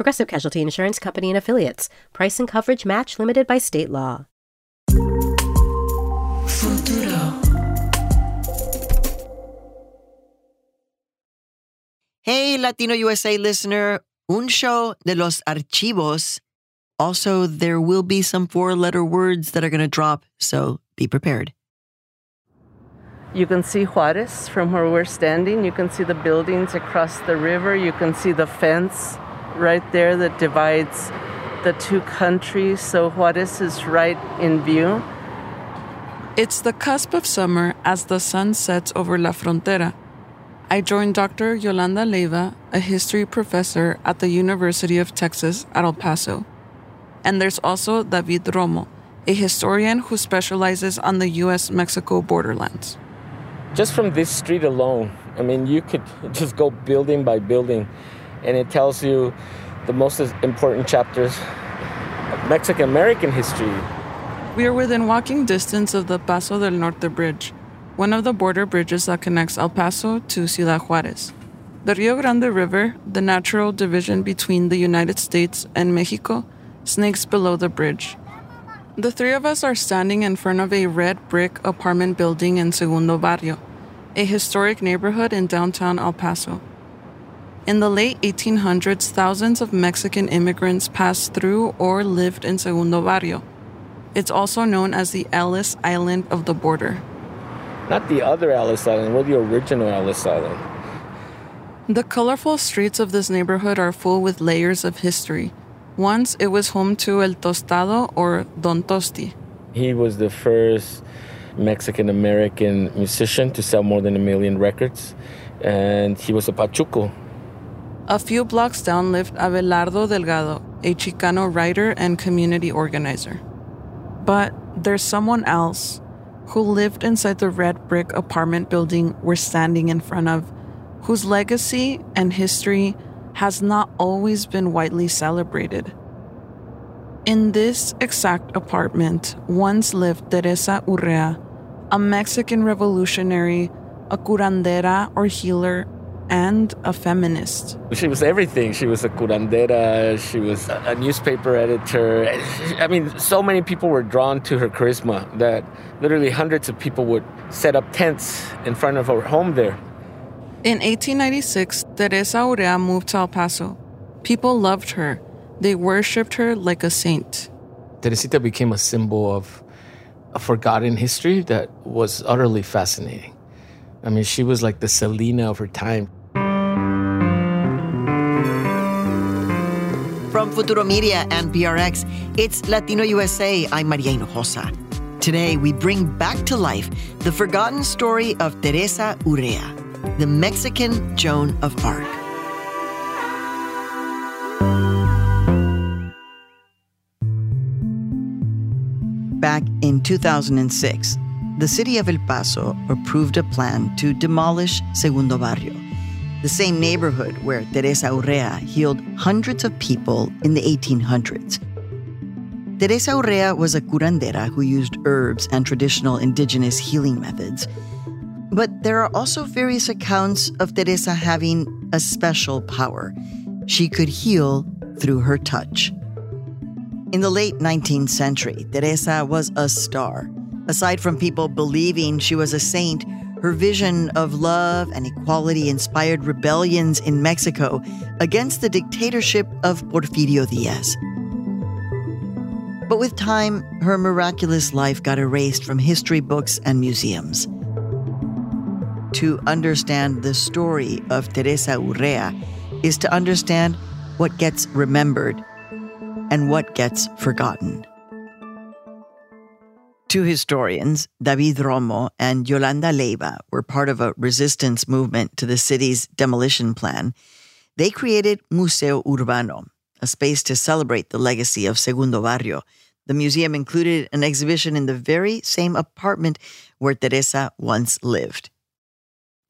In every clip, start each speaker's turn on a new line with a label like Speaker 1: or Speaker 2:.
Speaker 1: Progressive Casualty Insurance Company and Affiliates. Price and coverage match limited by state law.
Speaker 2: Hey, Latino USA listener, un show de los archivos. Also, there will be some four letter words that are going to drop, so be prepared.
Speaker 3: You can see Juarez from where we're standing. You can see the buildings across the river. You can see the fence right there that divides the two countries. So Juarez is right in view.
Speaker 4: It's the cusp of summer as the sun sets over La Frontera. I joined Dr. Yolanda Leyva, a history professor at the University of Texas at El Paso. And there's also David Romo, a historian who specializes on the US Mexico borderlands.
Speaker 5: Just from this street alone, I mean, you could just go building by building and it tells you the most important chapters of Mexican American history.
Speaker 4: We are within walking distance of the Paso del Norte Bridge, one of the border bridges that connects El Paso to Ciudad Juarez. The Rio Grande River, the natural division between the United States and Mexico, snakes below the bridge. The three of us are standing in front of a red brick apartment building in Segundo Barrio, a historic neighborhood in downtown El Paso. In the late 1800s, thousands of Mexican immigrants passed through or lived in Segundo Barrio. It's also known as the Ellis Island of the border.
Speaker 5: Not the other Ellis Island, we're the original Ellis Island.
Speaker 4: The colorful streets of this neighborhood are full with layers of history. Once it was home to El Tostado or Don Tosti.
Speaker 5: He was the first Mexican American musician to sell more than a million records, and he was a Pachuco.
Speaker 4: A few blocks down lived Abelardo Delgado, a Chicano writer and community organizer. But there's someone else who lived inside the red brick apartment building we're standing in front of, whose legacy and history has not always been widely celebrated. In this exact apartment once lived Teresa Urrea, a Mexican revolutionary, a curandera or healer, and a feminist.
Speaker 5: She was everything. She was a curandera, she was a newspaper editor. I mean, so many people were drawn to her charisma that literally hundreds of people would set up tents in front of her home there.
Speaker 4: In 1896, Teresa Urrea moved to El Paso. People loved her. They worshipped her like a saint.
Speaker 5: Teresita became a symbol of a forgotten history that was utterly fascinating. I mean, she was like the Selena of her time.
Speaker 2: From Futuro Media and PRX, it's Latino USA. I'm Maria Hinojosa. Today, we bring back to life the forgotten story of Teresa Urrea, the Mexican Joan of Arc. Back in 2006, the city of El Paso approved a plan to demolish Segundo Barrio the same neighborhood where Teresa Urrea healed hundreds of people in the 1800s. Teresa Urrea was a curandera who used herbs and traditional indigenous healing methods. But there are also various accounts of Teresa having a special power. She could heal through her touch. In the late 19th century, Teresa was a star. Aside from people believing she was a saint, her vision of love and equality inspired rebellions in Mexico against the dictatorship of Porfirio Diaz. But with time, her miraculous life got erased from history books and museums. To understand the story of Teresa Urrea is to understand what gets remembered and what gets forgotten. Two historians, David Romo and Yolanda Leyva, were part of a resistance movement to the city's demolition plan. They created Museo Urbano, a space to celebrate the legacy of Segundo Barrio. The museum included an exhibition in the very same apartment where Teresa once lived.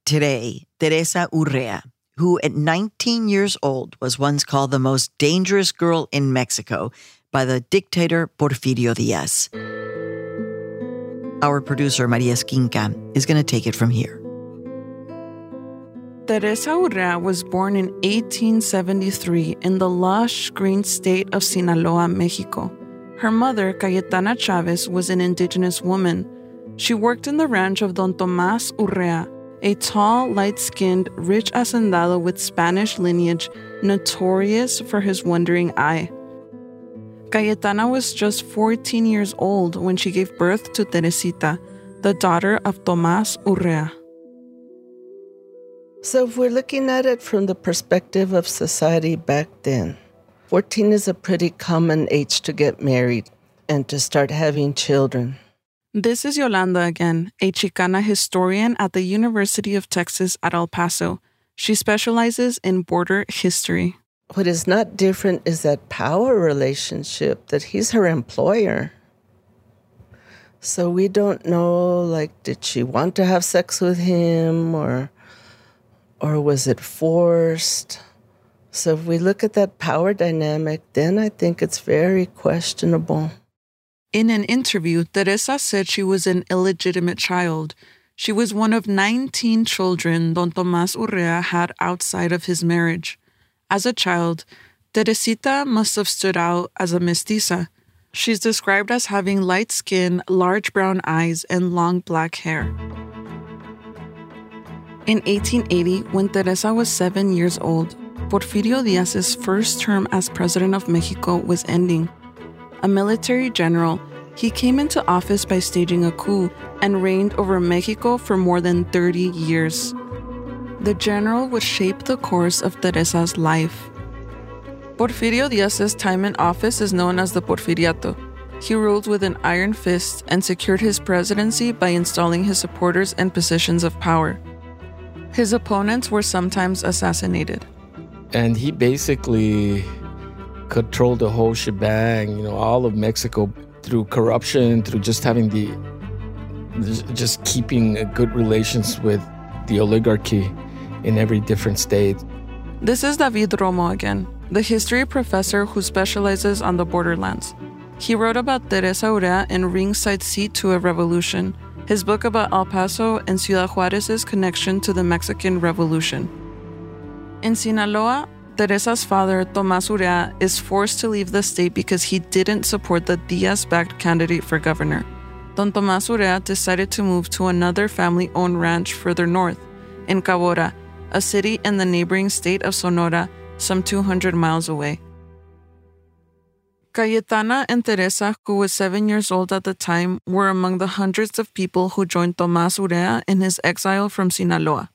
Speaker 2: Today, Teresa Urrea, who at 19 years old was once called the most dangerous girl in Mexico by the dictator Porfirio Diaz. Our producer, Maria Esquinca, is going to take it from here.
Speaker 4: Teresa Urrea was born in 1873 in the lush green state of Sinaloa, Mexico. Her mother, Cayetana Chavez, was an indigenous woman. She worked in the ranch of Don Tomas Urrea, a tall, light skinned, rich hacendado with Spanish lineage, notorious for his wandering eye. Cayetana was just 14 years old when she gave birth to Teresita, the daughter of Tomas Urrea.
Speaker 3: So, if we're looking at it from the perspective of society back then, 14 is a pretty common age to get married and to start having children.
Speaker 4: This is Yolanda again, a Chicana historian at the University of Texas at El Paso. She specializes in border history.
Speaker 3: What is not different is that power relationship that he's her employer. So we don't know like did she want to have sex with him or or was it forced? So if we look at that power dynamic, then I think it's very questionable.
Speaker 4: In an interview, Teresa said she was an illegitimate child. She was one of 19 children Don Tomas Urrea had outside of his marriage. As a child, Teresita must have stood out as a mestiza. She's described as having light skin, large brown eyes, and long black hair. In 1880, when Teresa was seven years old, Porfirio Diaz's first term as president of Mexico was ending. A military general, he came into office by staging a coup and reigned over Mexico for more than 30 years. The general would shape the course of Teresa's life. Porfirio Diaz's time in office is known as the Porfiriato. He ruled with an iron fist and secured his presidency by installing his supporters in positions of power. His opponents were sometimes assassinated.
Speaker 5: And he basically controlled the whole shebang, you know, all of Mexico through corruption, through just having the, just keeping good relations with the oligarchy in every different state.
Speaker 4: This is David Romo again, the history professor who specializes on the borderlands. He wrote about Teresa Urrea in Ringside Seat to a Revolution, his book about El Paso and Ciudad Juarez's connection to the Mexican Revolution. In Sinaloa, Teresa's father, Tomas Urrea, is forced to leave the state because he didn't support the Diaz backed candidate for governor. Don Tomas Urrea decided to move to another family owned ranch further north, in Cabora, a city in the neighboring state of Sonora, some 200 miles away. Cayetana and Teresa, who was seven years old at the time, were among the hundreds of people who joined Tomas Urrea in his exile from Sinaloa.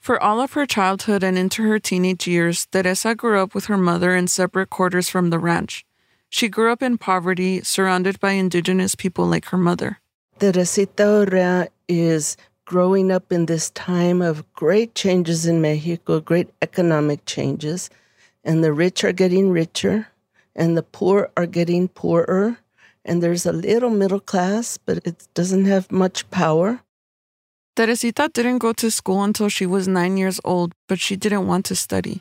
Speaker 4: For all of her childhood and into her teenage years, Teresa grew up with her mother in separate quarters from the ranch. She grew up in poverty, surrounded by indigenous people like her mother.
Speaker 3: Teresita Urrea is growing up in this time of great changes in Mexico, great economic changes, and the rich are getting richer and the poor are getting poorer. And there's a little middle class, but it doesn't have much power.
Speaker 4: Teresita didn't go to school until she was nine years old, but she didn't want to study.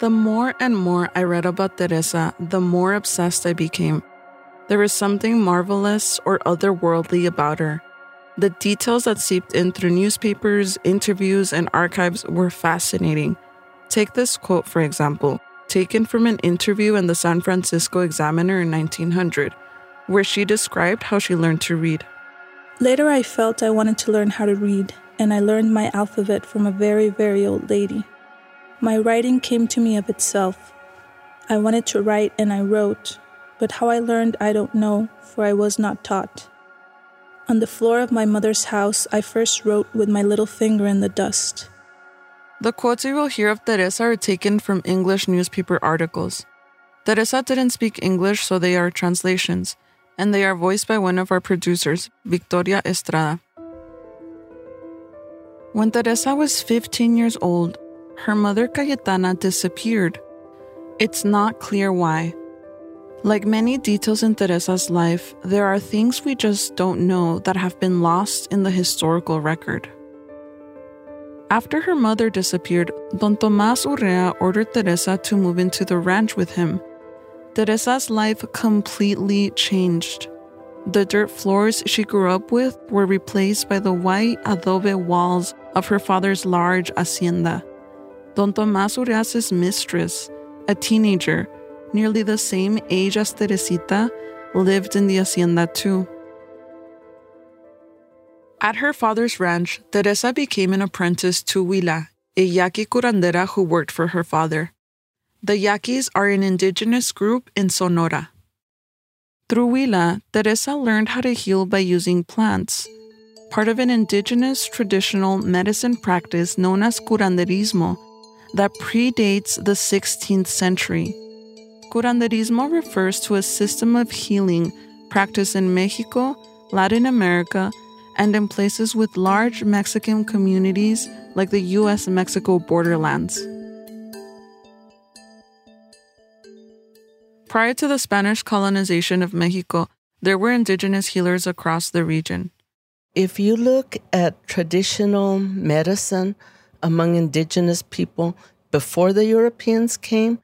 Speaker 4: The more and more I read about Teresa, the more obsessed I became. There was something marvelous or otherworldly about her. The details that seeped in through newspapers, interviews, and archives were fascinating. Take this quote, for example, taken from an interview in the San Francisco Examiner in 1900, where she described how she learned to read.
Speaker 6: Later, I felt I wanted to learn how to read, and I learned my alphabet from a very, very old lady. My writing came to me of itself. I wanted to write and I wrote, but how I learned I don't know, for I was not taught. On the floor of my mother's house, I first wrote with my little finger in the dust.
Speaker 4: The quotes you will hear of Teresa are taken from English newspaper articles. Teresa didn't speak English, so they are translations, and they are voiced by one of our producers, Victoria Estrada. When Teresa was 15 years old, her mother Cayetana disappeared. It's not clear why. Like many details in Teresa's life, there are things we just don't know that have been lost in the historical record. After her mother disappeared, Don Tomas Urrea ordered Teresa to move into the ranch with him. Teresa's life completely changed. The dirt floors she grew up with were replaced by the white adobe walls of her father's large hacienda. Don Tomas Urrea's mistress, a teenager, nearly the same age as Teresita, lived in the hacienda too. At her father's ranch, Teresa became an apprentice to Huila, a Yaqui curandera who worked for her father. The Yaquis are an indigenous group in Sonora. Through Huila, Teresa learned how to heal by using plants, part of an indigenous traditional medicine practice known as curanderismo that predates the 16th century. Curanderismo refers to a system of healing practiced in Mexico, Latin America, and in places with large Mexican communities like the US Mexico borderlands. Prior to the Spanish colonization of Mexico, there were indigenous healers across the region.
Speaker 3: If you look at traditional medicine among indigenous people before the Europeans came,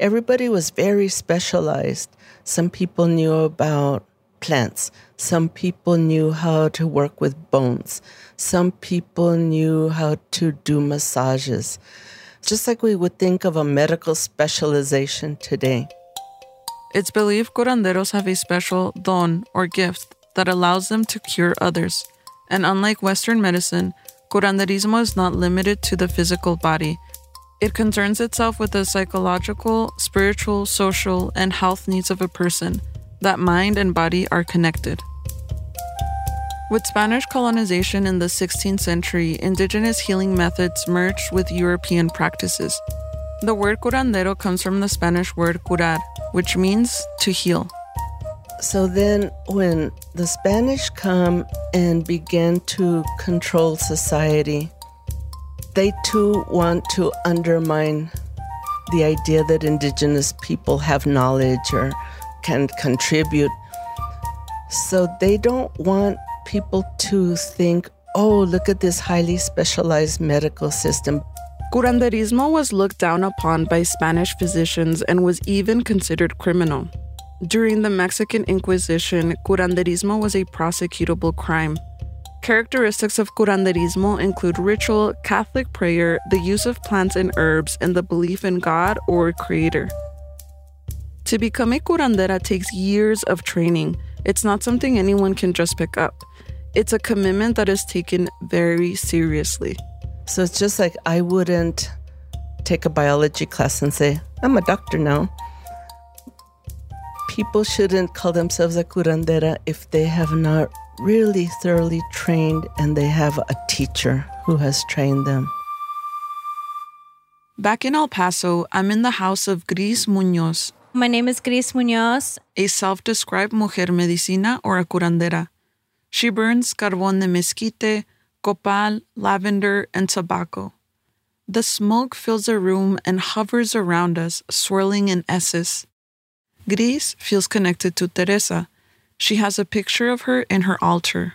Speaker 3: everybody was very specialized. Some people knew about plants, some people knew how to work with bones, some people knew how to do massages, just like we would think of a medical specialization today.
Speaker 4: It's believed curanderos have a special don or gift that allows them to cure others. And unlike Western medicine, curanderismo is not limited to the physical body. It concerns itself with the psychological, spiritual, social, and health needs of a person, that mind and body are connected. With Spanish colonization in the 16th century, indigenous healing methods merged with European practices. The word curandero comes from the Spanish word curar, which means to heal.
Speaker 3: So then, when the Spanish come and begin to control society, they too want to undermine the idea that indigenous people have knowledge or can contribute. So they don't want people to think, oh, look at this highly specialized medical system.
Speaker 4: Curanderismo was looked down upon by Spanish physicians and was even considered criminal. During the Mexican Inquisition, curanderismo was a prosecutable crime. Characteristics of curanderismo include ritual, Catholic prayer, the use of plants and herbs, and the belief in God or Creator. To become a curandera takes years of training. It's not something anyone can just pick up. It's a commitment that is taken very seriously.
Speaker 3: So it's just like I wouldn't take a biology class and say, I'm a doctor now. People shouldn't call themselves a curandera if they have not really thoroughly trained and they have a teacher who has trained them.
Speaker 4: Back in El Paso, I'm in the house of Gris Munoz.
Speaker 7: My name is Gris Munoz,
Speaker 4: a self described mujer medicina or a curandera. She burns carbón de mezquite, copal, lavender, and tobacco. The smoke fills the room and hovers around us, swirling in S's. Gris feels connected to Teresa. She has a picture of her in her altar.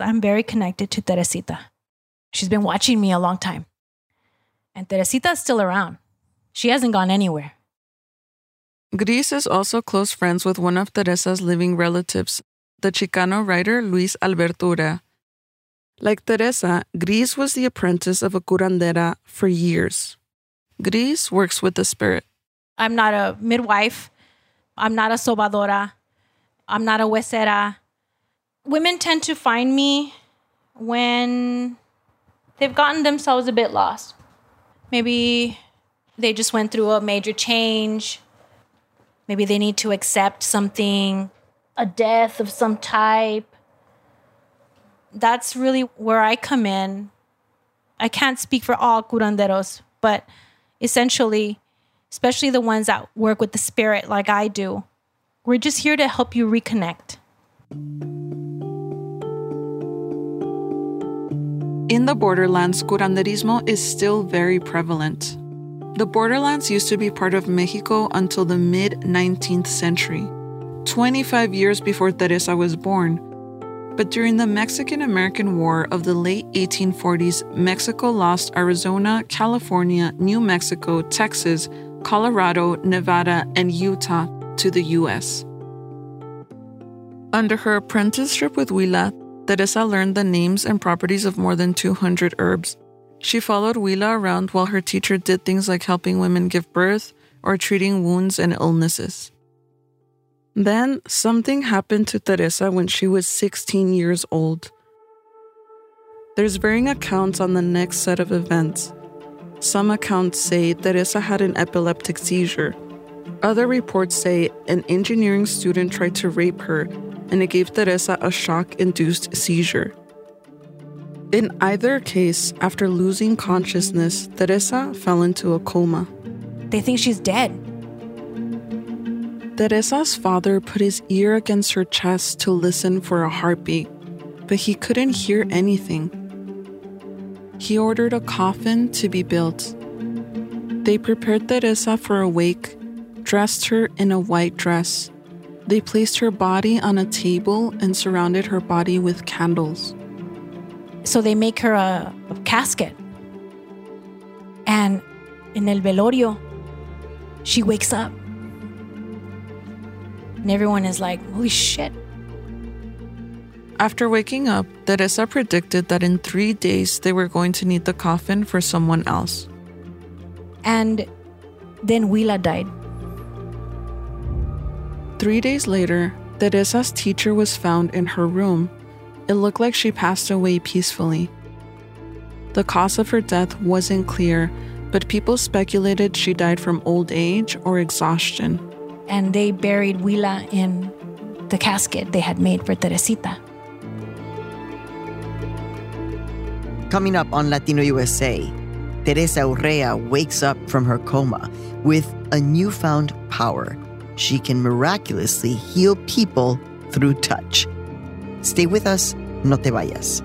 Speaker 7: I'm very connected to Teresita. She's been watching me a long time. And Teresita is still around. She hasn't gone anywhere.
Speaker 4: Gris is also close friends with one of Teresa's living relatives, the Chicano writer Luis Alberto Urrea. Like Teresa, Gris was the apprentice of a curandera for years. Gris works with the spirit.
Speaker 7: I'm not a midwife. I'm not a sobadora. I'm not a huesera. Women tend to find me when they've gotten themselves a bit lost. Maybe they just went through a major change. Maybe they need to accept something, a death of some type that's really where I come in. I can't speak for all curanderos, but essentially, especially the ones that work with the spirit like I do, we're just here to help you reconnect.
Speaker 4: In the borderlands, curanderismo is still very prevalent. The borderlands used to be part of Mexico until the mid 19th century, 25 years before Teresa was born. But during the Mexican American War of the late 1840s, Mexico lost Arizona, California, New Mexico, Texas, Colorado, Nevada, and Utah to the US. Under her apprenticeship with Huila, Teresa learned the names and properties of more than 200 herbs. She followed Huila around while her teacher did things like helping women give birth or treating wounds and illnesses. Then something happened to Teresa when she was 16 years old. There's varying accounts on the next set of events. Some accounts say Teresa had an epileptic seizure. Other reports say an engineering student tried to rape her and it gave Teresa a shock induced seizure. In either case, after losing consciousness, Teresa fell into a coma.
Speaker 7: They think she's dead.
Speaker 4: Teresa's father put his ear against her chest to listen for a heartbeat, but he couldn't hear anything. He ordered a coffin to be built. They prepared Teresa for a wake, dressed her in a white dress, they placed her body on a table and surrounded her body with candles.
Speaker 7: So they make her a, a casket. And in el velorio, she wakes up. And everyone is like, holy shit.
Speaker 4: After waking up, Teresa predicted that in three days they were going to need the coffin for someone else.
Speaker 7: And then Huila died.
Speaker 4: Three days later, Teresa's teacher was found in her room. It looked like she passed away peacefully. The cause of her death wasn't clear, but people speculated she died from old age or exhaustion.
Speaker 7: And they buried Huila in the casket they had made for Teresita.
Speaker 2: Coming up on Latino USA, Teresa Urrea wakes up from her coma with a newfound power she can miraculously heal people through touch. Stay with us, no te vayas.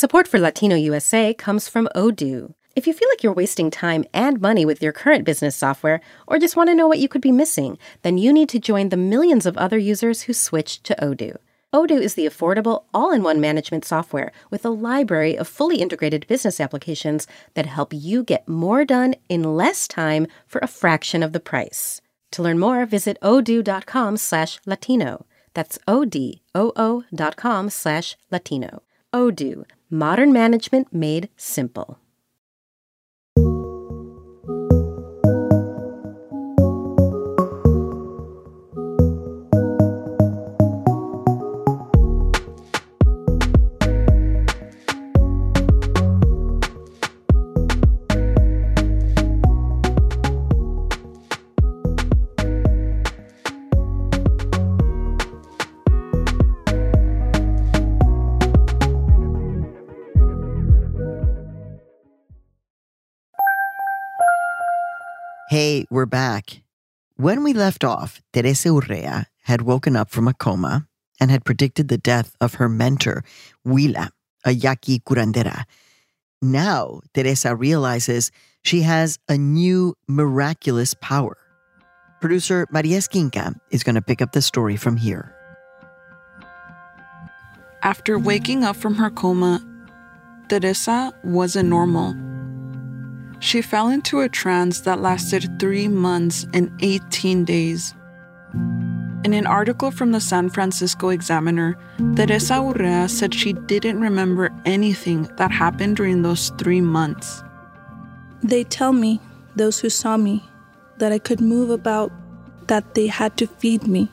Speaker 1: Support for Latino USA comes from Odoo. If you feel like you're wasting time and money with your current business software, or just want to know what you could be missing, then you need to join the millions of other users who switched to Odoo. Odoo is the affordable, all in one management software with a library of fully integrated business applications that help you get more done in less time for a fraction of the price. To learn more, visit odoo.com slash Latino. That's O-D-O-O dot com slash Latino. Odoo, modern management made simple.
Speaker 2: We're back. When we left off, Teresa Urrea had woken up from a coma and had predicted the death of her mentor, Huila, a Yaqui curandera. Now, Teresa realizes she has a new miraculous power. Producer Maria Esquinca is going to pick up the story from here.
Speaker 4: After waking up from her coma, Teresa wasn't normal. She fell into a trance that lasted three months and 18 days. In an article from the San Francisco Examiner, Teresa Urrea said she didn't remember anything that happened during those three months.
Speaker 6: They tell me, those who saw me, that I could move about, that they had to feed me,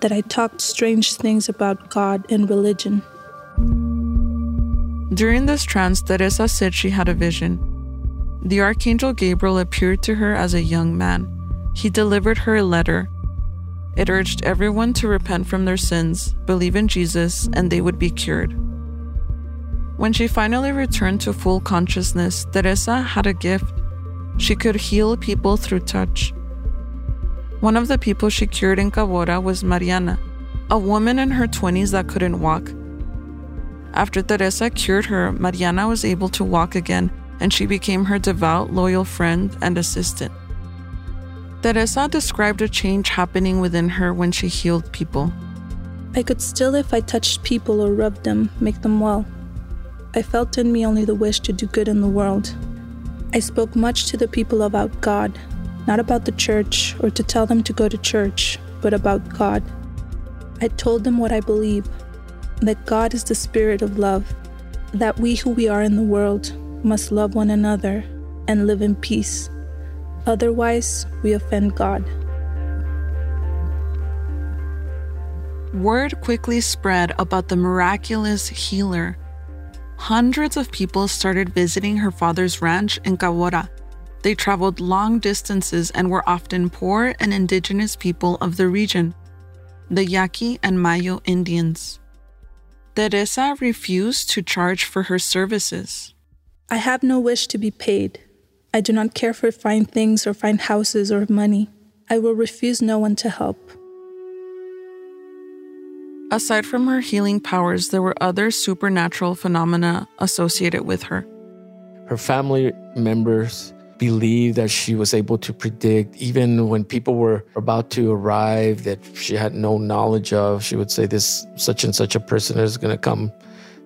Speaker 6: that I talked strange things about God and religion.
Speaker 4: During this trance, Teresa said she had a vision. The archangel Gabriel appeared to her as a young man. He delivered her a letter. It urged everyone to repent from their sins, believe in Jesus, and they would be cured. When she finally returned to full consciousness, Teresa had a gift. She could heal people through touch. One of the people she cured in Cabora was Mariana, a woman in her 20s that couldn't walk. After Teresa cured her, Mariana was able to walk again and she became her devout, loyal friend and assistant. Teresa described a change happening within her when she healed people.
Speaker 6: I could still, if I touched people or rubbed them, make them well. I felt in me only the wish to do good in the world. I spoke much to the people about God, not about the church or to tell them to go to church, but about God. I told them what I believe that God is the spirit of love, that we who we are in the world must love one another and live in peace. Otherwise, we offend God.
Speaker 4: Word quickly spread about the miraculous healer. Hundreds of people started visiting her father's ranch in Cabora. They traveled long distances and were often poor and indigenous people of the region, the Yaqui and Mayo Indians. Teresa refused to charge for her services.
Speaker 6: I have no wish to be paid. I do not care for fine things or fine houses or money. I will refuse no one to help.
Speaker 4: Aside from her healing powers, there were other supernatural phenomena associated with her.
Speaker 5: Her family members believed that she was able to predict, even when people were about to arrive that she had no knowledge of. She would say, This such and such a person is going to come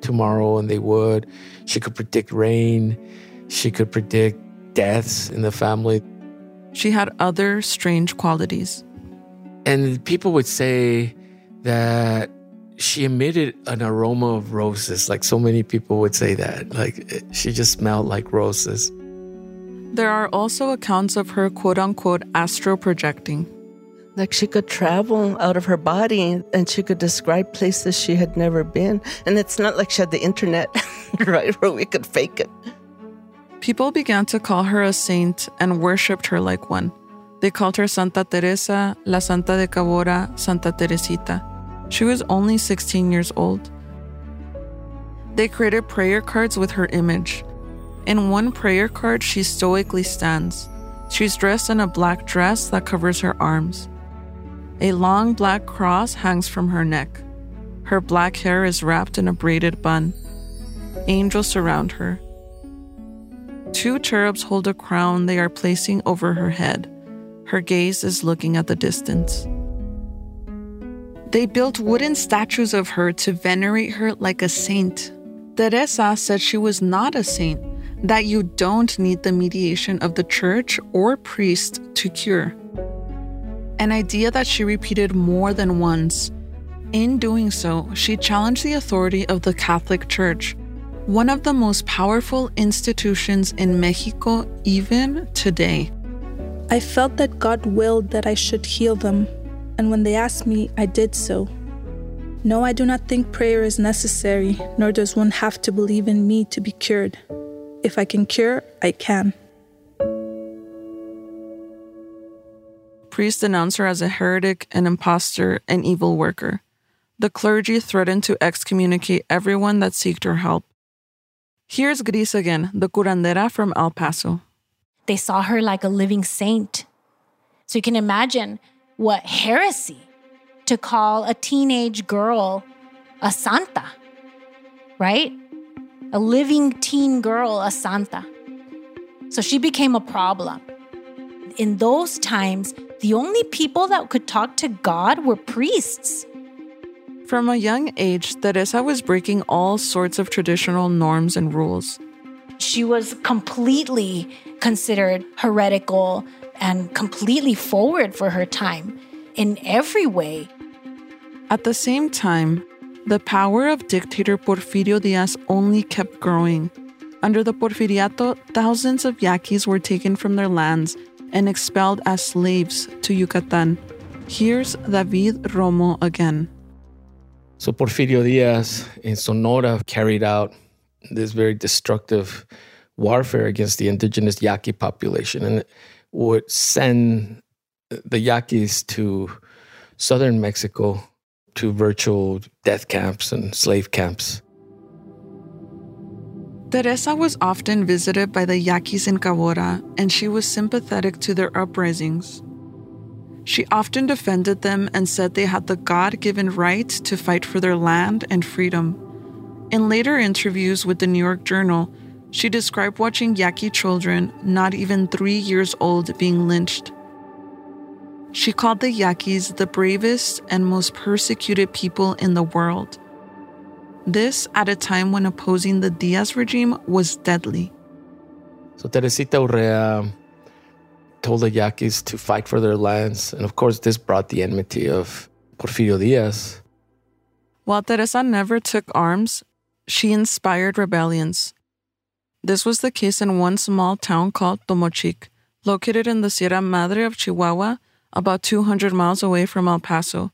Speaker 5: tomorrow, and they would. She could predict rain, she could predict deaths in the family.
Speaker 4: She had other strange qualities.
Speaker 5: And people would say that she emitted an aroma of roses. Like so many people would say that. Like she just smelled like roses.
Speaker 4: There are also accounts of her quote unquote astro projecting.
Speaker 3: Like she could travel out of her body and she could describe places she had never been. And it's not like she had the internet, right, where we could fake it.
Speaker 4: People began to call her a saint and worshipped her like one. They called her Santa Teresa, La Santa de Cabora, Santa Teresita. She was only 16 years old. They created prayer cards with her image. In one prayer card, she stoically stands. She's dressed in a black dress that covers her arms. A long black cross hangs from her neck. Her black hair is wrapped in a braided bun. Angels surround her. Two cherubs hold a crown they are placing over her head. Her gaze is looking at the distance. They built wooden statues of her to venerate her like a saint. Teresa said she was not a saint, that you don't need the mediation of the church or priest to cure. An idea that she repeated more than once. In doing so, she challenged the authority of the Catholic Church, one of the most powerful institutions in Mexico even today.
Speaker 6: I felt that God willed that I should heal them, and when they asked me, I did so. No, I do not think prayer is necessary, nor does one have to believe in me to be cured. If I can cure, I can.
Speaker 4: Priests denounced her as a heretic, an impostor, an evil worker. The clergy threatened to excommunicate everyone that sought her help. Here's Gris again, the curandera from El Paso.
Speaker 7: They saw her like a living saint. So you can imagine what heresy to call a teenage girl a santa, right? A living teen girl, a santa. So she became a problem. In those times, the only people that could talk to God were priests.
Speaker 4: From a young age, Teresa was breaking all sorts of traditional norms and rules.
Speaker 7: She was completely considered heretical and completely forward for her time in every way.
Speaker 4: At the same time, the power of dictator Porfirio Diaz only kept growing. Under the Porfiriato, thousands of Yaquis were taken from their lands and expelled as slaves to Yucatan. Here's David Romo again.
Speaker 5: So Porfirio Diaz in Sonora carried out this very destructive warfare against the indigenous Yaqui population and would send the Yaquis to southern Mexico to virtual death camps and slave camps.
Speaker 4: Teresa was often visited by the Yaquis in Cabora, and she was sympathetic to their uprisings. She often defended them and said they had the God given right to fight for their land and freedom. In later interviews with the New York Journal, she described watching Yaqui children, not even three years old, being lynched. She called the Yaquis the bravest and most persecuted people in the world. This at a time when opposing the Diaz regime was deadly.
Speaker 5: So Teresita Urrea told the Yaquis to fight for their lands. And of course, this brought the enmity of Porfirio Diaz.
Speaker 4: While Teresa never took arms, she inspired rebellions. This was the case in one small town called Tomochic, located in the Sierra Madre of Chihuahua, about 200 miles away from El Paso.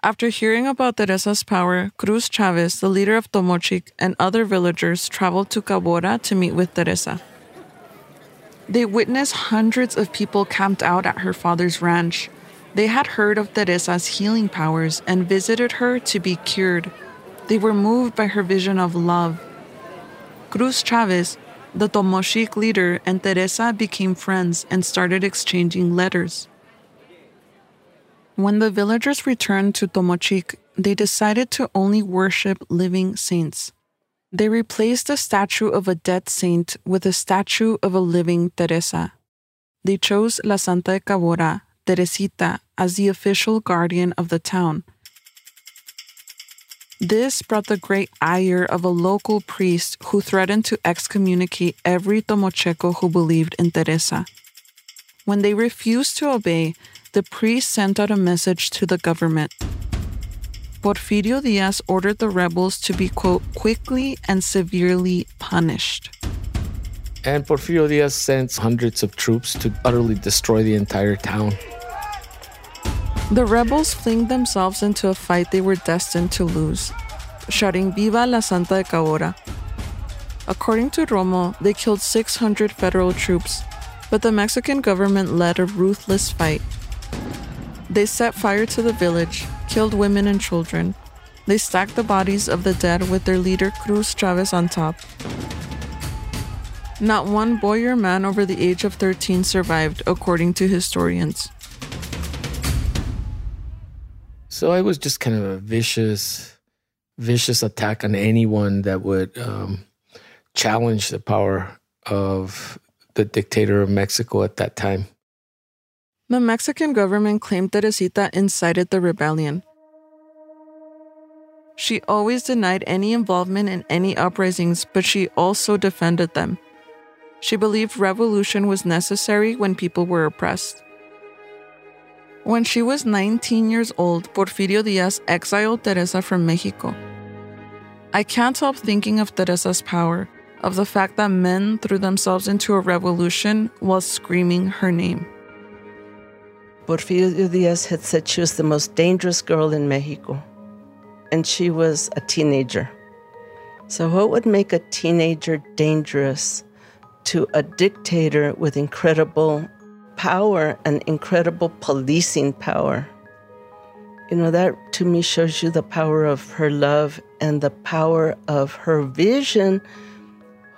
Speaker 4: After hearing about Teresa's power, Cruz Chavez, the leader of Tomochic, and other villagers traveled to Cabora to meet with Teresa. They witnessed hundreds of people camped out at her father's ranch. They had heard of Teresa's healing powers and visited her to be cured. They were moved by her vision of love. Cruz Chavez, the Tomochic leader, and Teresa became friends and started exchanging letters. When the villagers returned to Tomochic, they decided to only worship living saints. They replaced the statue of a dead saint with a statue of a living Teresa. They chose La Santa de Cabora, Teresita, as the official guardian of the town. This brought the great ire of a local priest who threatened to excommunicate every Tomocheco who believed in Teresa. When they refused to obey, the priest sent out a message to the government. Porfirio Diaz ordered the rebels to be, quote, quickly and severely punished.
Speaker 5: And Porfirio Diaz sent hundreds of troops to utterly destroy the entire town.
Speaker 4: The rebels fling themselves into a fight they were destined to lose, shouting Viva la Santa de Cabora. According to Romo, they killed 600 federal troops, but the Mexican government led a ruthless fight. They set fire to the village, killed women and children. They stacked the bodies of the dead with their leader Cruz Chavez on top. Not one boy or man over the age of 13 survived, according to historians.
Speaker 5: So it was just kind of a vicious, vicious attack on anyone that would um, challenge the power of the dictator of Mexico at that time.
Speaker 4: The Mexican government claimed Teresita incited the rebellion. She always denied any involvement in any uprisings, but she also defended them. She believed revolution was necessary when people were oppressed. When she was 19 years old, Porfirio Diaz exiled Teresa from Mexico. I can't help thinking of Teresa's power, of the fact that men threw themselves into a revolution while screaming her name.
Speaker 3: Porfirio Diaz had said she was the most dangerous girl in Mexico, and she was a teenager. So, what would make a teenager dangerous to a dictator with incredible power and incredible policing power? You know, that to me shows you the power of her love and the power of her vision,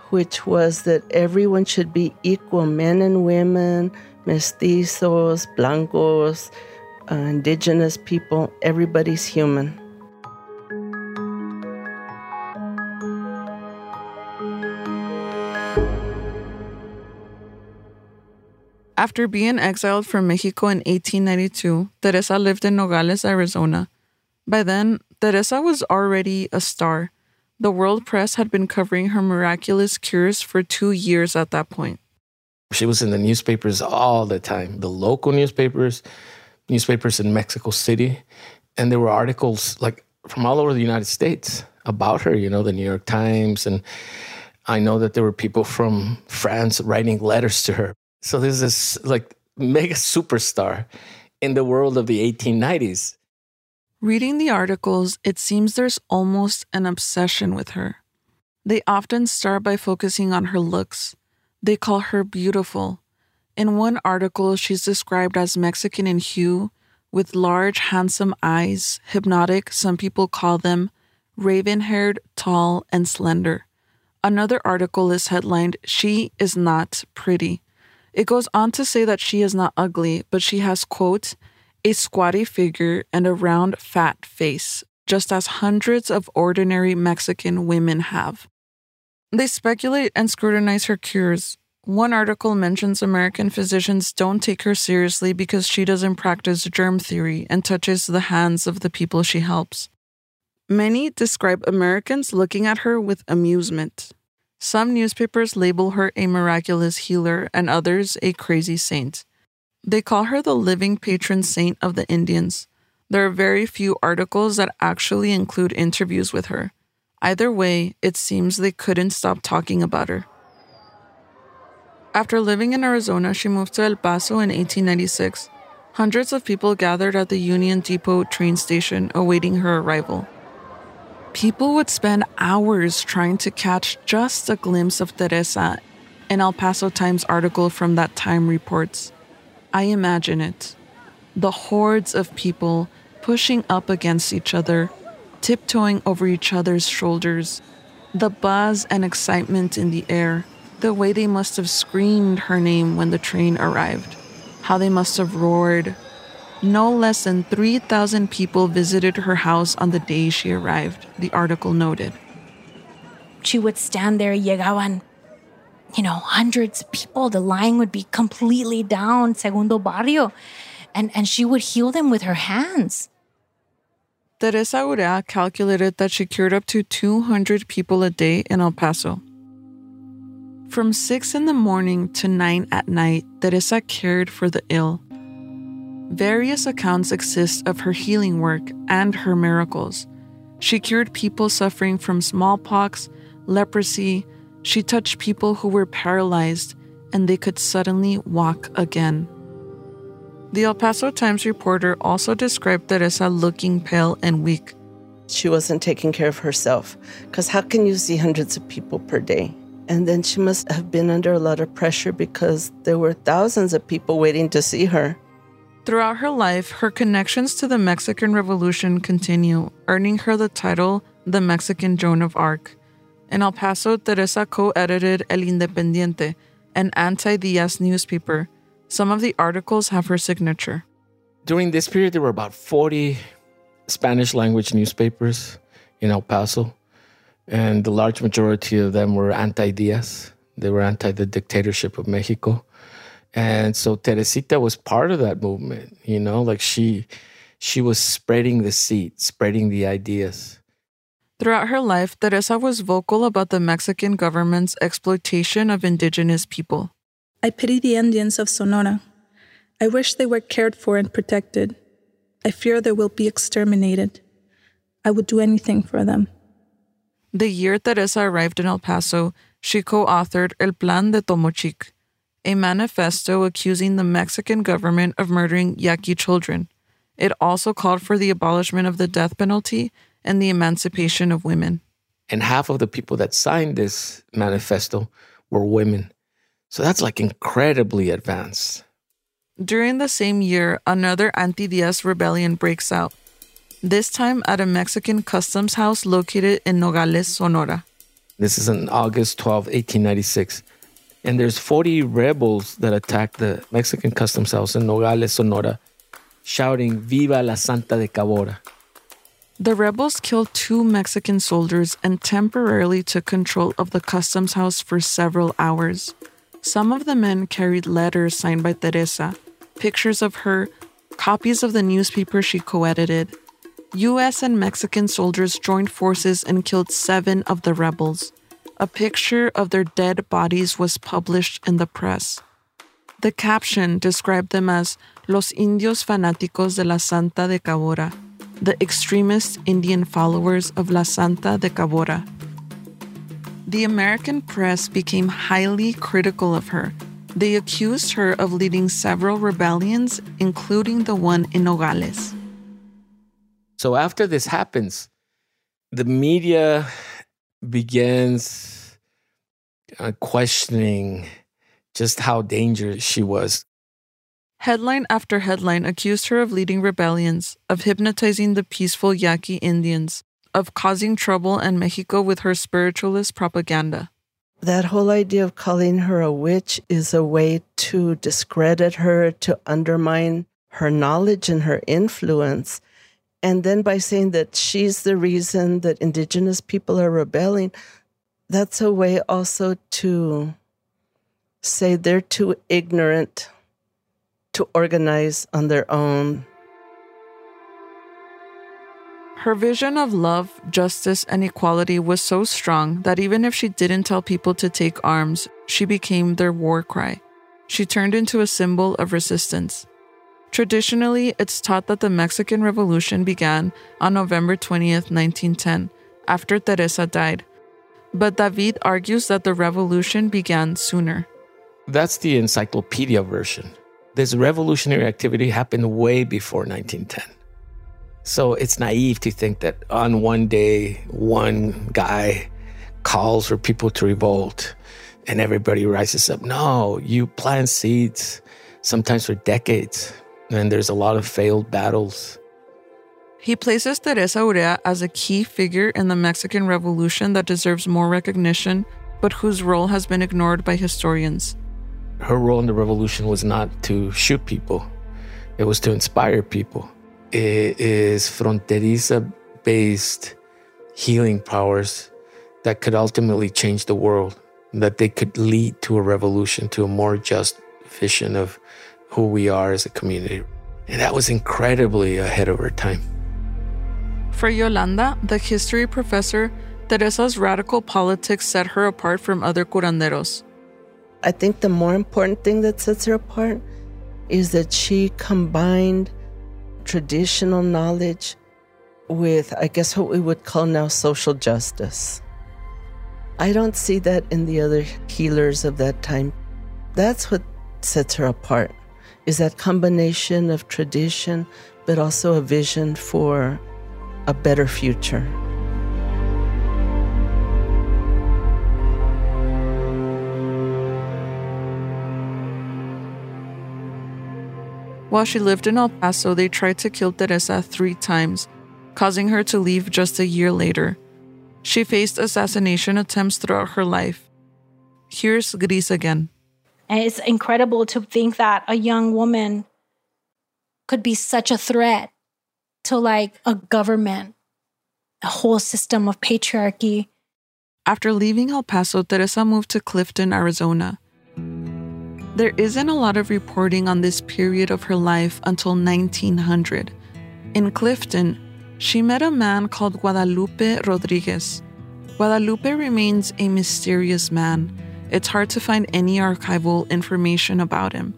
Speaker 3: which was that everyone should be equal men and women mestizos, blancos, uh, indigenous people, everybody's human.
Speaker 4: After being exiled from Mexico in 1892, Teresa lived in Nogales, Arizona. By then, Teresa was already a star. The world press had been covering her miraculous cures for two years at that point.
Speaker 5: She was in the newspapers all the time, the local newspapers, newspapers in Mexico City. And there were articles like from all over the United States about her, you know, the New York Times. And I know that there were people from France writing letters to her. So this like mega superstar in the world of the 1890s.
Speaker 4: Reading the articles, it seems there's almost an obsession with her. They often start by focusing on her looks they call her beautiful. In one article, she's described as Mexican in hue, with large, handsome eyes, hypnotic, some people call them, raven haired, tall, and slender. Another article is headlined, She is Not Pretty. It goes on to say that she is not ugly, but she has, quote, a squatty figure and a round, fat face, just as hundreds of ordinary Mexican women have. They speculate and scrutinize her cures. One article mentions American physicians don't take her seriously because she doesn't practice germ theory and touches the hands of the people she helps. Many describe Americans looking at her with amusement. Some newspapers label her a miraculous healer and others a crazy saint. They call her the living patron saint of the Indians. There are very few articles that actually include interviews with her. Either way, it seems they couldn't stop talking about her. After living in Arizona, she moved to El Paso in 1896. Hundreds of people gathered at the Union Depot train station awaiting her arrival. People would spend hours trying to catch just a glimpse of Teresa, an El Paso Times article from that time reports. I imagine it. The hordes of people pushing up against each other, tiptoeing over each other's shoulders, the buzz and excitement in the air, the way they must have screamed her name when the train arrived, how they must have roared. No less than 3,000 people visited her house on the day she arrived, the article noted.
Speaker 7: She would stand there, llegaban, you know, hundreds of people. The line would be completely down, Segundo Barrio, and, and she would heal them with her hands.
Speaker 4: Teresa Urrea calculated that she cured up to 200 people a day in El Paso. From 6 in the morning to 9 at night, Teresa cared for the ill. Various accounts exist of her healing work and her miracles. She cured people suffering from smallpox, leprosy, she touched people who were paralyzed and they could suddenly walk again. The El Paso Times reporter also described Teresa looking pale and weak.
Speaker 3: She wasn't taking care of herself, because how can you see hundreds of people per day? And then she must have been under a lot of pressure because there were thousands of people waiting to see her.
Speaker 4: Throughout her life, her connections to the Mexican Revolution continue, earning her the title the Mexican Joan of Arc. In El Paso, Teresa co edited El Independiente, an anti Diaz newspaper some of the articles have her signature.
Speaker 5: During this period, there were about 40 Spanish language newspapers in El Paso, and the large majority of them were anti Diaz. They were anti the dictatorship of Mexico. And so Teresita was part of that movement, you know, like she she was spreading the seed, spreading the ideas.
Speaker 4: Throughout her life, Teresa was vocal about the Mexican government's exploitation of indigenous people.
Speaker 6: I pity the Indians of Sonora. I wish they were cared for and protected. I fear they will be exterminated. I would do anything for them.
Speaker 4: The year Teresa arrived in El Paso, she co authored El Plan de Tomochic, a manifesto accusing the Mexican government of murdering Yaqui children. It also called for the abolishment of the death penalty and the emancipation of women.
Speaker 5: And half of the people that signed this manifesto were women. So that's like incredibly advanced.
Speaker 4: During the same year, another anti Diaz rebellion breaks out, this time at a Mexican customs house located in Nogales, Sonora.
Speaker 5: This is on August 12, 1896. And there's 40 rebels that attack the Mexican customs house in Nogales, Sonora, shouting, Viva la Santa de Cabora.
Speaker 4: The rebels killed two Mexican soldiers and temporarily took control of the customs house for several hours. Some of the men carried letters signed by Teresa, pictures of her, copies of the newspaper she co edited. US and Mexican soldiers joined forces and killed seven of the rebels. A picture of their dead bodies was published in the press. The caption described them as Los Indios Fanáticos de la Santa de Cabora, the extremist Indian followers of La Santa de Cabora. The American press became highly critical of her. They accused her of leading several rebellions, including the one in Nogales.
Speaker 5: So after this happens, the media begins uh, questioning just how dangerous she was.
Speaker 4: Headline after headline accused her of leading rebellions, of hypnotizing the peaceful Yaqui Indians, of causing trouble in Mexico with her spiritualist propaganda.
Speaker 3: That whole idea of calling her a witch is a way to discredit her, to undermine her knowledge and her influence. And then by saying that she's the reason that indigenous people are rebelling, that's a way also to say they're too ignorant to organize on their own.
Speaker 4: Her vision of love, justice, and equality was so strong that even if she didn't tell people to take arms, she became their war cry. She turned into a symbol of resistance. Traditionally, it's taught that the Mexican Revolution began on November 20th, 1910, after Teresa died. But David argues that the revolution began sooner.
Speaker 5: That's the encyclopedia version. This revolutionary activity happened way before 1910. So it's naive to think that on one day, one guy calls for people to revolt and everybody rises up. No, you plant seeds, sometimes for decades, and there's a lot of failed battles.
Speaker 4: He places Teresa Urrea as a key figure in the Mexican Revolution that deserves more recognition, but whose role has been ignored by historians.
Speaker 5: Her role in the revolution was not to shoot people, it was to inspire people Eh, is fronteriza based healing powers that could ultimately change the world, that they could lead to a revolution, to a more just vision of who we are as a community. And that was incredibly ahead of her time.
Speaker 4: For Yolanda, the history professor, Teresa's radical politics set her apart from other curanderos.
Speaker 3: I think the more important thing that sets her apart is that she combined traditional knowledge with, I guess, what we would call now social justice. I don't see that in the other healers of that time. That's what sets her apart, is that combination of tradition, but also a vision for a better future.
Speaker 4: While she lived in El Paso, they tried to kill Teresa three times, causing her to leave just a year later. She faced assassination attempts throughout her life. Here's Gris again.
Speaker 7: And it's incredible to think that a young woman could be such a threat to like a government, a whole system of patriarchy.
Speaker 4: After leaving El Paso, Teresa moved to Clifton, Arizona. There isn't a lot of reporting on this period of her life until 1900. In Clifton, she met a man called Guadalupe Rodriguez. Guadalupe remains a mysterious man. It's hard to find any archival information about him.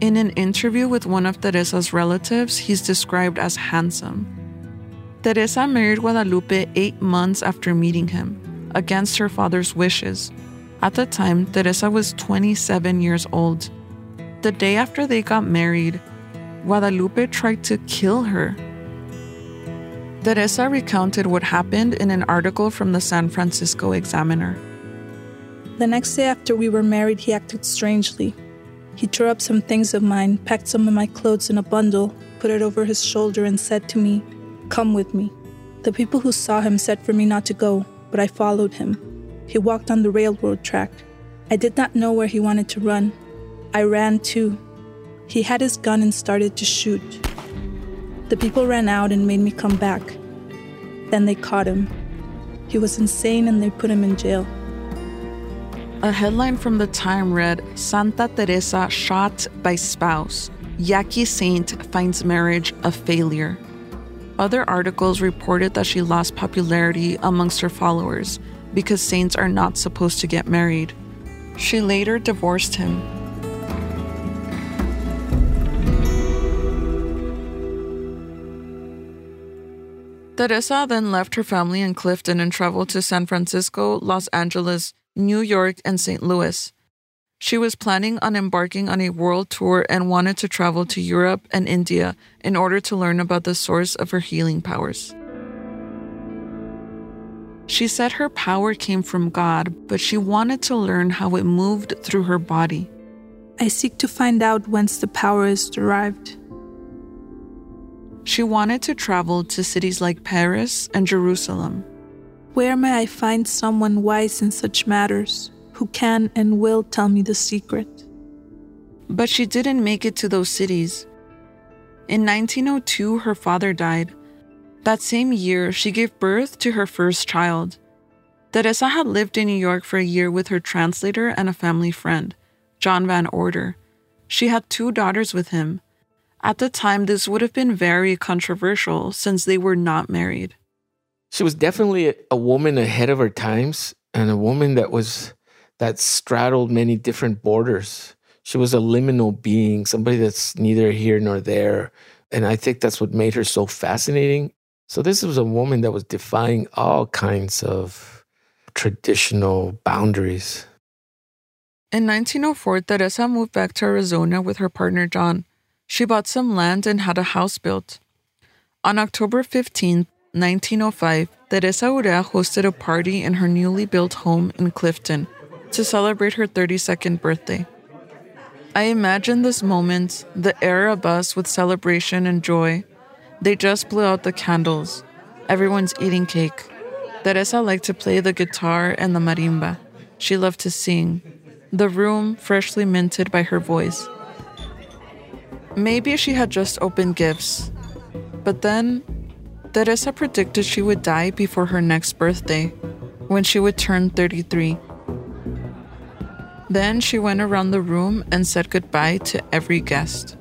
Speaker 4: In an interview with one of Teresa's relatives, he's described as handsome. Teresa married Guadalupe eight months after meeting him, against her father's wishes. At the time, Teresa was 27 years old. The day after they got married, Guadalupe tried to kill her. Teresa recounted what happened in an article from the San Francisco Examiner.
Speaker 6: The next day after we were married, he acted strangely. He tore up some things of mine, packed some of my clothes in a bundle, put it over his shoulder, and said to me, Come with me. The people who saw him said for me not to go, but I followed him. He walked on the railroad track. I did not know where he wanted to run. I ran too. He had his gun and started to shoot. The people ran out and made me come back. Then they caught him. He was insane and they put him in jail.
Speaker 4: A headline from the Time read Santa Teresa shot by spouse. Yaqui saint finds marriage a failure. Other articles reported that she lost popularity amongst her followers because saints are not supposed to get married. She later divorced him. Teresa then left her family in Clifton and traveled to San Francisco, Los Angeles, New York, and St. Louis. She was planning on embarking on a world tour and wanted to travel to Europe and India in order to learn about the source of her healing powers. She said her power came from God, but she wanted to learn how it moved through her body.
Speaker 6: I seek to find out whence the power is derived.
Speaker 4: she wanted to travel to cities like Paris and Jerusalem.
Speaker 6: Where may I find someone wise in such matters who can and will tell me the secret?
Speaker 4: But she didn't make it to those cities. In 1902, her father died. That same year, she gave birth to her first child. Teresa had lived in New York for a year with her translator and a family friend, John Van Order. She had two daughters with him. At the time, this would have been very controversial since they were not married.
Speaker 5: She was definitely a woman ahead of her times and a woman that was that straddled many different borders. She was a liminal being, somebody that's neither here nor there. And I think that's what made her so fascinating. So, this was a woman that was defying all kinds of traditional boundaries.
Speaker 4: In 1904, Teresa moved back to Arizona with her partner John. She bought some land and had a house built. On October 15, 1905, Teresa Urrea hosted a party in her newly built home in Clifton to celebrate her 32nd birthday. I imagine this moment, the air abuzz with celebration and joy. They just blew out the candles. Everyone's eating cake. Teresa liked to play the guitar and the marimba. She loved to sing. The room freshly minted by her voice. Maybe she had just opened gifts. But then, Teresa predicted she would die before her next birthday, when she would turn 33. Then she went around the room and said goodbye to every guest.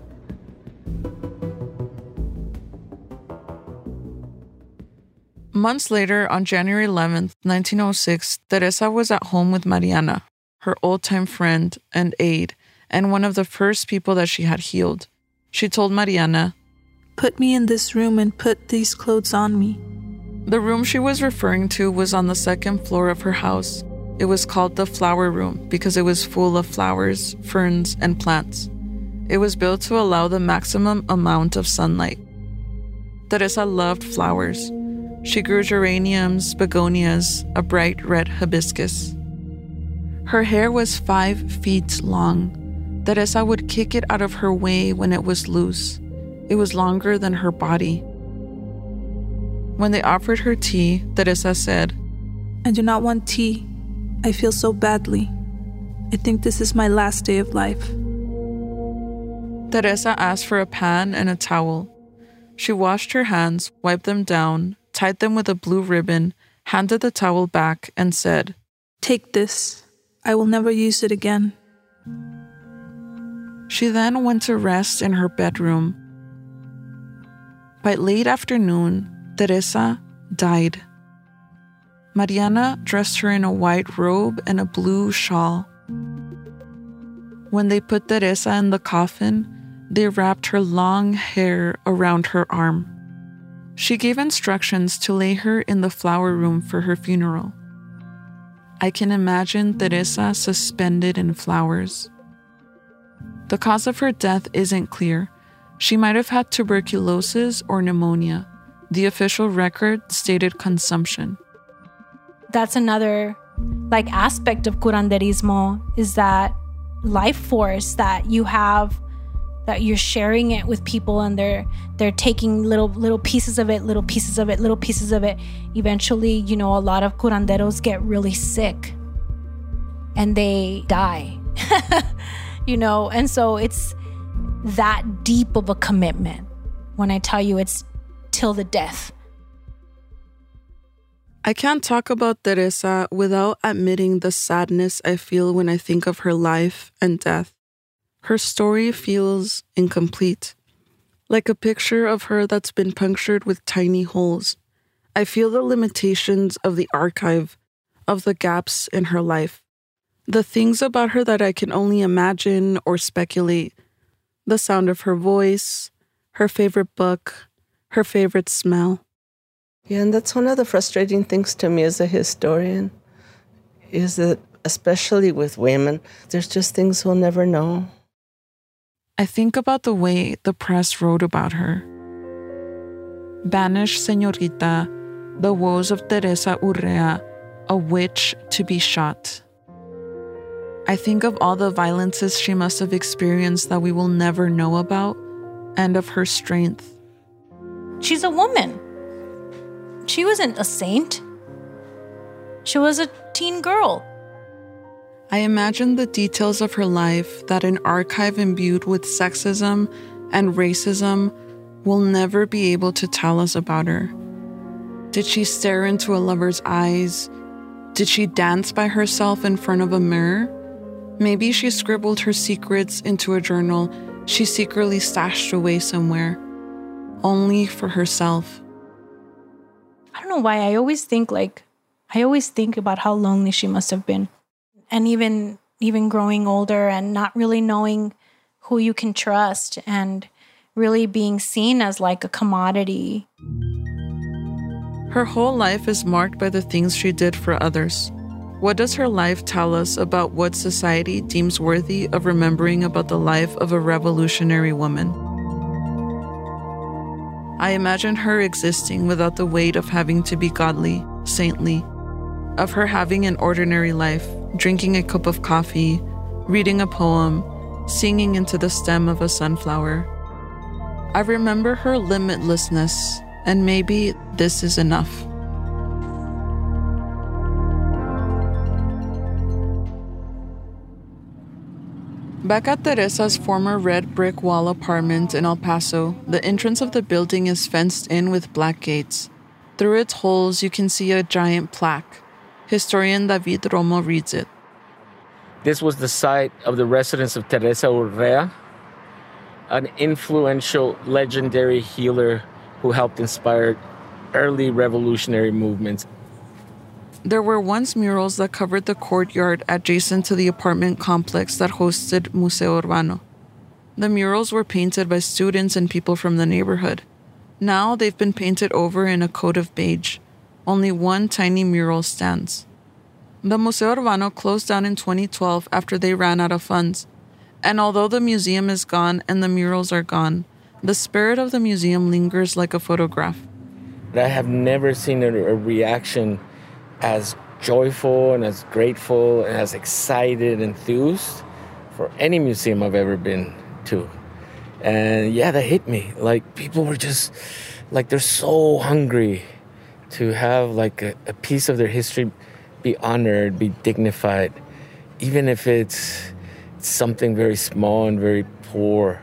Speaker 4: Months later, on January 11, 1906, Teresa was at home with Mariana, her old time friend and aide, and one of the first people that she had healed. She told Mariana,
Speaker 6: Put me in this room and put these clothes on me.
Speaker 4: The room she was referring to was on the second floor of her house. It was called the flower room because it was full of flowers, ferns, and plants. It was built to allow the maximum amount of sunlight. Teresa loved flowers. She grew geraniums, begonias, a bright red hibiscus. Her hair was five feet long. Teresa would kick it out of her way when it was loose. It was longer than her body. When they offered her tea, Teresa said,
Speaker 6: I do not want tea. I feel so badly. I think this is my last day of life.
Speaker 4: Teresa asked for a pan and a towel. She washed her hands, wiped them down, tied them with a blue ribbon, handed the towel back, and said,
Speaker 6: Take this. I will never use it again.
Speaker 4: She then went to rest in her bedroom. By late afternoon, Teresa died. Mariana dressed her in a white robe and a blue shawl. When they put Teresa in the coffin, they wrapped her long hair around her arm. She gave instructions to lay her in the flower room for her funeral. I can imagine Teresa suspended in flowers. The cause of her death isn't clear. She might have had tuberculosis or pneumonia. The official record stated consumption.
Speaker 7: That's another like aspect of curanderismo is that life force that you have that you're sharing it with people and they're they're taking little little pieces of it little pieces of it little pieces of it. Eventually you know a lot of curanderos get really sick and they die. You know and so it's that deep of a commitment. When i tell you it's till the death.
Speaker 4: I can't talk about Teresa without admitting the sadness I feel when I think of her life and death. Her story feels incomplete, like a picture of her that's been punctured with tiny holes. I feel the limitations of the archive, of the gaps in her life, the things about her that I can only imagine or speculate the sound of her voice, her favorite book, her favorite smell.
Speaker 3: Yeah, and that's one of the frustrating things to me as a historian is that, especially with women, there's just things we'll never know.
Speaker 4: I think about the way the press wrote about her. Banished Señorita, the woes of Teresa Urrea, a witch to be shot. I think of all the violences she must have experienced that we will never know about, and of her strength
Speaker 7: she's a woman. She wasn't a saint. She was a teen girl.
Speaker 4: I imagine the details of her life that an archive imbued with sexism and racism will never be able to tell us about her. Did she stare into a lover's eyes? Did she dance by herself in front of a mirror? Maybe she scribbled her secrets into a journal she secretly stashed away somewhere, only for herself.
Speaker 7: I don't know why I always think like I always think about how lonely she must have been. And even even growing older and not really knowing who you can trust and really being seen as like a commodity.
Speaker 4: Her whole life is marked by the things she did for others. What does her life tell us about what society deems worthy of remembering about the life of a revolutionary woman? I imagine her existing without the weight of having to be godly, saintly, of her having an ordinary life, drinking a cup of coffee, reading a poem, singing into the stem of a sunflower. I remember her limitlessness, and maybe this is enough. Back at Teresa's former red brick wall apartment in El Paso, the entrance of the building is fenced in with black gates. Through its holes, you can see a giant plaque. Historian David Romo reads it.
Speaker 5: This was the site of the residence of Teresa Urrea, an influential, legendary healer who helped inspire early revolutionary movements
Speaker 4: there were once murals that covered the courtyard adjacent to the apartment complex that hosted Museo Urbano. The murals were painted by students and people from the neighborhood. Now they've been painted over in a coat of beige. Only one tiny mural stands. The Museo Urbano closed down in 2012 after they ran out of funds. And although the museum is gone and the murals are gone, the spirit of the museum lingers like a photograph.
Speaker 5: I have never seen a, a reaction as joyful and as grateful and as excited, enthused for any museum I've ever been to. And yeah, that hit me. Like people were just like they're so hungry to have like a, a piece of their history be honored, be dignified, even if it's something very small and very poor.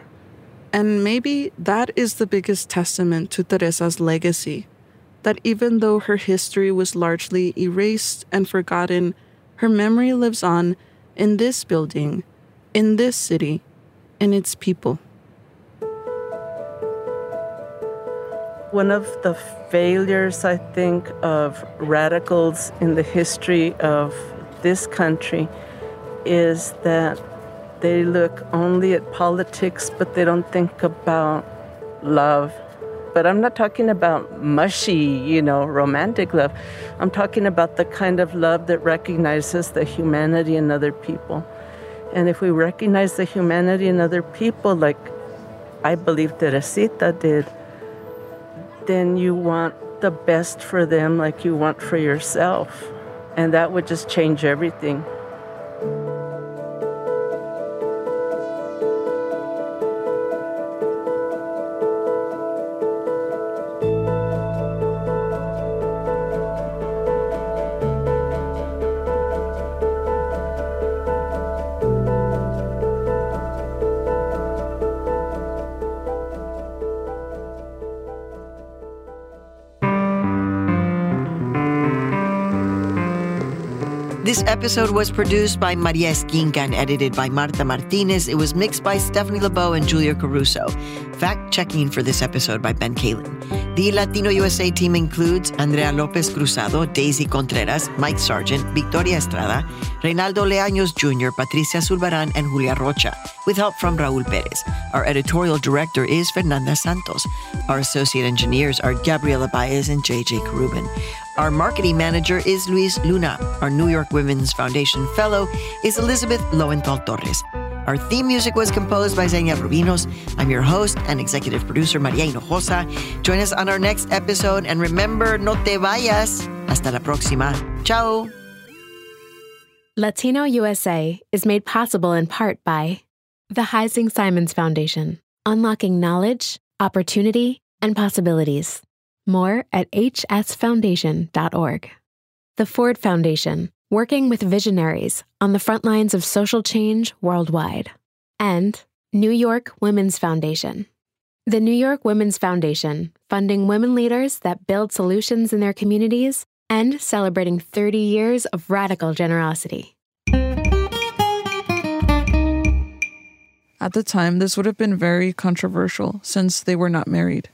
Speaker 4: And maybe that is the biggest testament to Teresa's legacy that even though her history was largely erased and forgotten, her memory lives on in this building, in this city, in its people.
Speaker 3: One of the failures, I think, of radicals in the history of this country is that they look only at politics, but they don't think about love but I'm not talking about mushy, you know, romantic love. I'm talking about the kind of love that recognizes the humanity in other people. And if we recognize the humanity in other people, like I believe Teresita did, then you want the best for them like you want for yourself. And that would just change everything.
Speaker 2: Episode was produced by Maria Esquinca and edited by Marta Martinez. It was mixed by Stephanie Lebow and Julia Caruso. Fact checking for this episode by Ben Kalin. The Latino USA team includes Andrea Lopez Cruzado, Daisy Contreras, Mike Sargent, Victoria Estrada, Reynaldo Leaños Jr., Patricia Sulbarán, and Julia Rocha, with help from Raul Perez. Our editorial director is Fernanda Santos. Our associate engineers are Gabriela Baez and JJ Carubin. Our marketing manager is Luis Luna. Our New York Women's Foundation fellow is Elizabeth Lowenthal Torres. Our theme music was composed by Xenia Rubinos. I'm your host and executive producer, Maria Hinojosa. Join us on our next episode. And remember, no te vayas. Hasta la próxima. Ciao.
Speaker 8: Latino USA is made possible in part by the Heising Simons Foundation, unlocking knowledge, opportunity, and possibilities. More at hsfoundation.org. The Ford Foundation, working with visionaries on the front lines of social change worldwide. And New York Women's Foundation. The New York Women's Foundation, funding women leaders that build solutions in their communities and celebrating 30 years of radical generosity.
Speaker 4: At the time, this would have been very controversial since they were not married.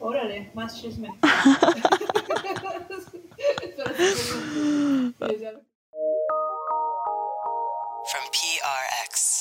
Speaker 9: Órale, más chisme.
Speaker 2: From PRX.